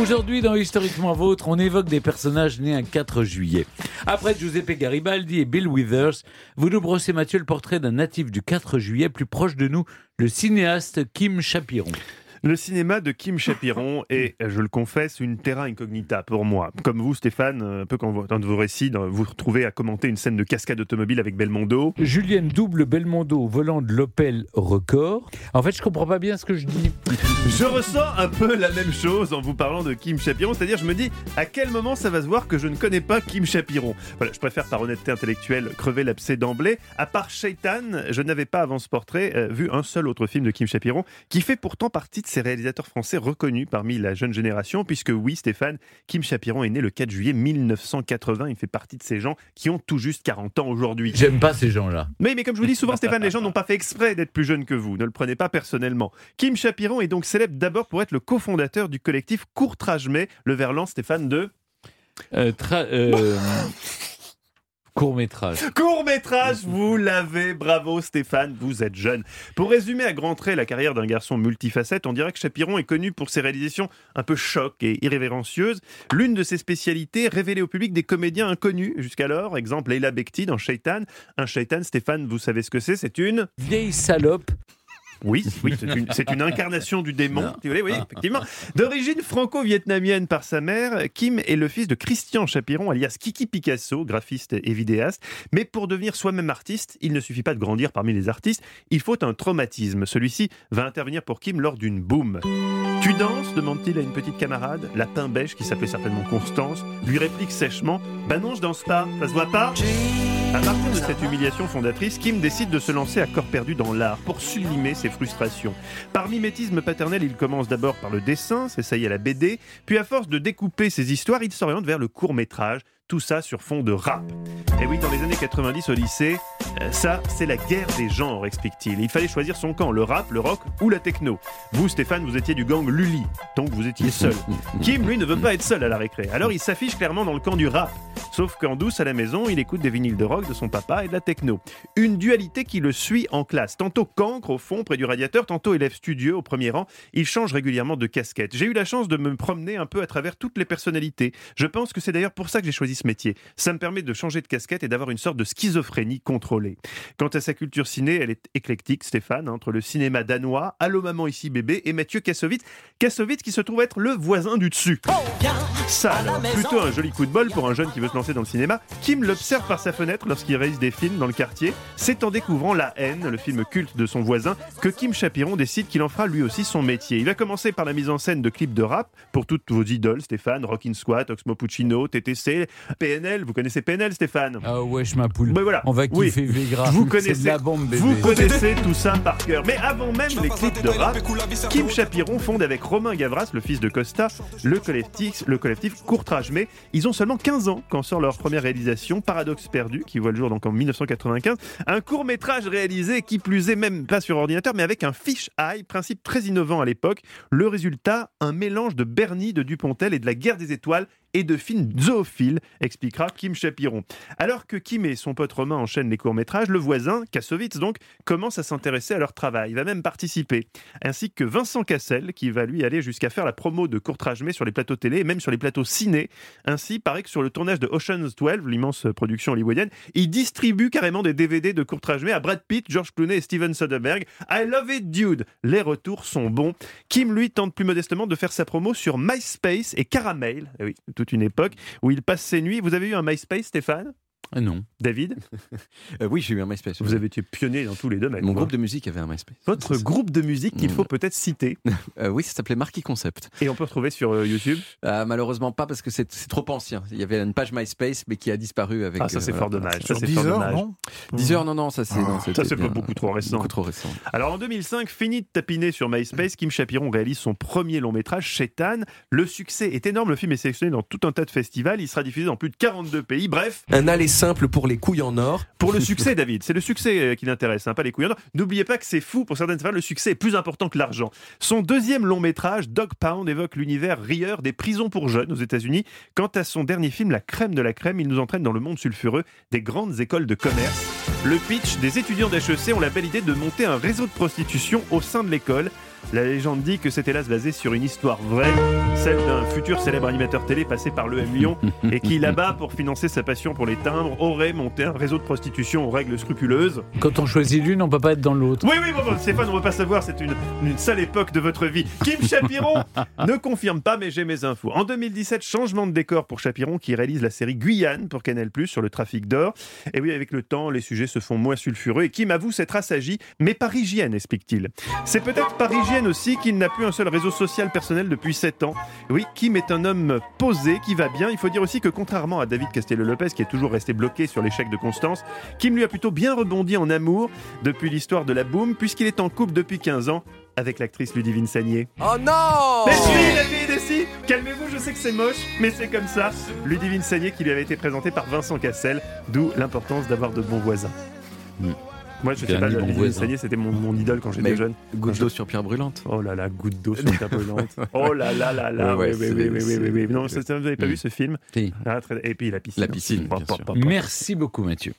Aujourd'hui, dans Historiquement Vôtre, on évoque des personnages nés un 4 juillet. Après Giuseppe Garibaldi et Bill Withers, vous nous brossez, Mathieu, le portrait d'un natif du 4 juillet plus proche de nous, le cinéaste Kim Chapiron. Le cinéma de Kim Chapiron est, je le confesse, une terra incognita pour moi. Comme vous, Stéphane, un peu quand vous, dans vos récits, vous vous retrouvez à commenter une scène de cascade automobile avec Belmondo. Julienne double Belmondo au volant de l'Opel Record. En fait, je comprends pas bien ce que je dis. Je ressens un peu la même chose en vous parlant de Kim Chapiron, c'est-à-dire je me dis à quel moment ça va se voir que je ne connais pas Kim Chapiron? Voilà, je préfère par honnêteté intellectuelle crever l'abcès d'emblée. À part Shaitan, je n'avais pas avant ce portrait euh, vu un seul autre film de Kim Chapiron qui fait pourtant partie de ces réalisateurs français reconnus parmi la jeune génération, puisque oui, Stéphane, Kim Chapiron est né le 4 juillet 1980. Il fait partie de ces gens qui ont tout juste 40 ans aujourd'hui. J'aime pas ces gens-là. Mais, mais comme je vous dis souvent, Stéphane, les gens n'ont pas fait exprès d'être plus jeunes que vous. Ne le prenez pas personnellement. Kim Chapiron est donc célèbre d'abord pour être le cofondateur du collectif Courtrage Mais, le verlan, Stéphane, de. Euh, tra- euh, Court métrage. Court métrage, vous l'avez, bravo Stéphane, vous êtes jeune. Pour résumer à grands traits la carrière d'un garçon multifacette, on dirait que Chapiron est connu pour ses réalisations un peu choc et irrévérencieuses. L'une de ses spécialités, révéler au public des comédiens inconnus jusqu'alors, exemple Leila Bekti dans Shaitan. Un Shaitan, Stéphane, vous savez ce que c'est C'est une Vieille salope. Oui, oui, c'est une, incarnation du démon, si vous voulez, oui, effectivement. D'origine franco-vietnamienne par sa mère, Kim est le fils de Christian Chapiron, alias Kiki Picasso, graphiste et vidéaste. Mais pour devenir soi-même artiste, il ne suffit pas de grandir parmi les artistes, il faut un traumatisme. Celui-ci va intervenir pour Kim lors d'une boum. Tu danses demande-t-il à une petite camarade. La pain beige, qui s'appelait certainement Constance, lui réplique sèchement Bah non, je danse pas, ça se voit pas à partir de cette humiliation fondatrice, Kim décide de se lancer à corps perdu dans l'art pour sublimer ses frustrations. Par mimétisme paternel, il commence d'abord par le dessin, s'essaye à la BD, puis à force de découper ses histoires, il s'oriente vers le court métrage. Tout ça sur fond de rap. Et oui, dans les années 90 au lycée, euh, ça, c'est la guerre des genres, explique-t-il. Il fallait choisir son camp, le rap, le rock ou la techno. Vous, Stéphane, vous étiez du gang Lully, donc vous étiez seul. Kim, lui, ne veut pas être seul à la récré. Alors il s'affiche clairement dans le camp du rap. Sauf qu'en douce à la maison, il écoute des vinyles de rock de son papa et de la techno. Une dualité qui le suit en classe. Tantôt cancre au fond, près du radiateur, tantôt élève studieux au premier rang. Il change régulièrement de casquette. J'ai eu la chance de me promener un peu à travers toutes les personnalités. Je pense que c'est d'ailleurs pour ça que j'ai choisi ce métier. Ça me permet de changer de casquette et d'avoir une sorte de schizophrénie contrôlée. Quant à sa culture ciné, elle est éclectique, Stéphane, entre le cinéma danois, Allô maman ici bébé et Mathieu Kassovitz. Kassovitz qui se trouve être le voisin du dessus. Ça alors, plutôt un joli coup de bol pour un jeune qui veut se lancer dans le cinéma. Kim l'observe par sa fenêtre lorsqu'il réalise des films dans le quartier. C'est en découvrant La haine, le film culte de son voisin, que Kim Chapiron décide qu'il en fera lui aussi son métier. Il va commencer par la mise en scène de clips de rap pour toutes vos idoles, Stéphane, Rockin' Squat, Oxmo Puccino, TTC, PNL. Vous connaissez PNL, Stéphane? Ah wesh ma poule. Ben voilà. On va Oui. kiffer Vegra. Vous C'est connaissez, la bombe bébé. vous connaissez tout ça par cœur. Mais avant même les clips de rap, Kim Chapiron fonde avec Romain Gavras, le fils de Costa, le collectif, le collectif Courtrage. Mais ils ont seulement 15 ans quand leur première réalisation, Paradoxe perdu, qui voit le jour donc en 1995. Un court métrage réalisé, qui plus est même pas sur ordinateur, mais avec un fish eye, principe très innovant à l'époque. Le résultat, un mélange de Bernie, de Dupontel et de la guerre des étoiles et de films zoophiles, expliquera Kim Chapiron. Alors que Kim et son pote Romain enchaînent les courts-métrages, le voisin, Kassovitz donc, commence à s'intéresser à leur travail, il va même participer. Ainsi que Vincent Cassel, qui va lui aller jusqu'à faire la promo de Courtrage Mais sur les plateaux télé et même sur les plateaux ciné. Ainsi, paraît que sur le tournage de Ocean's 12, l'immense production hollywoodienne, il distribue carrément des DVD de Courtrage Mais à Brad Pitt, George Clooney et Steven Soderbergh. I love it, dude Les retours sont bons. Kim, lui, tente plus modestement de faire sa promo sur MySpace et Caramel. Eh oui, une époque où il passe ses nuits. Vous avez eu un MySpace, Stéphane? Non. David Euh, oui, j'ai eu un MySpace. Vous avez été pionnier dans tous les domaines. Mon quoi. groupe de musique avait un MySpace. Votre groupe de musique qu'il faut peut-être citer. Euh, oui, ça s'appelait Marquis Concept. Et on peut retrouver sur euh, YouTube. Euh, malheureusement pas parce que c'est trop ancien. Il y avait une page MySpace mais qui a disparu avec. Ah, ça c'est euh, fort dommage. Ça Sur c'est 10 fort heures, dommage. non? 10 heures, non, non, ça c'est. non, Ça c'est beaucoup trop récent. Beaucoup trop récent. Alors en 2005, fini de tapiner sur MySpace, Kim Chapiron réalise son premier long métrage, Shaitan. Le succès est énorme, le film est sélectionné dans tout un tas de festivals, il sera diffusé dans plus de 42 pays. Bref, Un aller simple pour les couilles en or. pour le succès, David, c'est le succès euh, qui l'intéresse, hein, pas les couilles. en or. N'oubliez pas que c'est fou, pour certaines femmes, le succès est plus important que l'argent. Son deuxième long métrage, Dog Pound, évoque l'univers rieur des prisons pour jeunes aux États-Unis. Quant à son dernier film, La crème de la crème, il nous entraîne dans le monde sulfureux des grandes écoles de commerce. Le pitch des étudiants d'HEC ont la belle idée de monter un réseau de prostitution au sein de l'école. La légende dit que c'est hélas basé sur une histoire vraie, celle d'un futur célèbre animateur télé passé par l'EM Lyon et qui là-bas, pour financer sa passion pour les timbres, aurait monté un réseau de prostitution aux règles scrupuleuses. Quand on choisit l'une, on peut pas être dans l'autre. Oui, oui, bon, bon, Stéphane, on ne veut pas savoir, c'est une, une sale époque de votre vie. Kim Chapiron ne confirme pas, mais j'ai mes infos. En 2017, changement de décor pour Chapiron qui réalise la série Guyane pour Canal+, sur le trafic d'or. Et oui, avec le temps, les sujets se font moins sulfureux et Kim avoue s'être assagi, mais par hygiène, explique-t-il. C'est peut-être par hygiène aussi qu'il n'a plus un seul réseau social personnel depuis 7 ans. Oui, Kim est un homme posé, qui va bien. Il faut dire aussi que contrairement à David Castello-Lopez, qui est toujours resté bloqué sur l'échec de Constance, Kim lui a plutôt bien rebondi en amour depuis l'histoire de la boom, puisqu'il est en couple depuis 15 ans avec l'actrice Ludivine Sagnier. Oh non Mais si, la fille des si Calmez-vous, je sais que c'est moche, mais c'est comme ça. Ludivine Sagnier qui lui avait été présentée par Vincent Cassel, d'où l'importance d'avoir de bons voisins. Mm. Moi, je sais pas, voisin. Sagnier, c'était mon, mon idole quand j'étais jeune. Goutte d'eau sur pierre brûlante. Oh là là, goutte d'eau sur ta brûlante. Oh là là là là, Ouais, ouais, oui, oui, oui, oui, oui. Non, vous n'avez pas Mm. vu ce film. Ah, très- Et puis la piscine. La piscine. Merci beaucoup, Mathieu.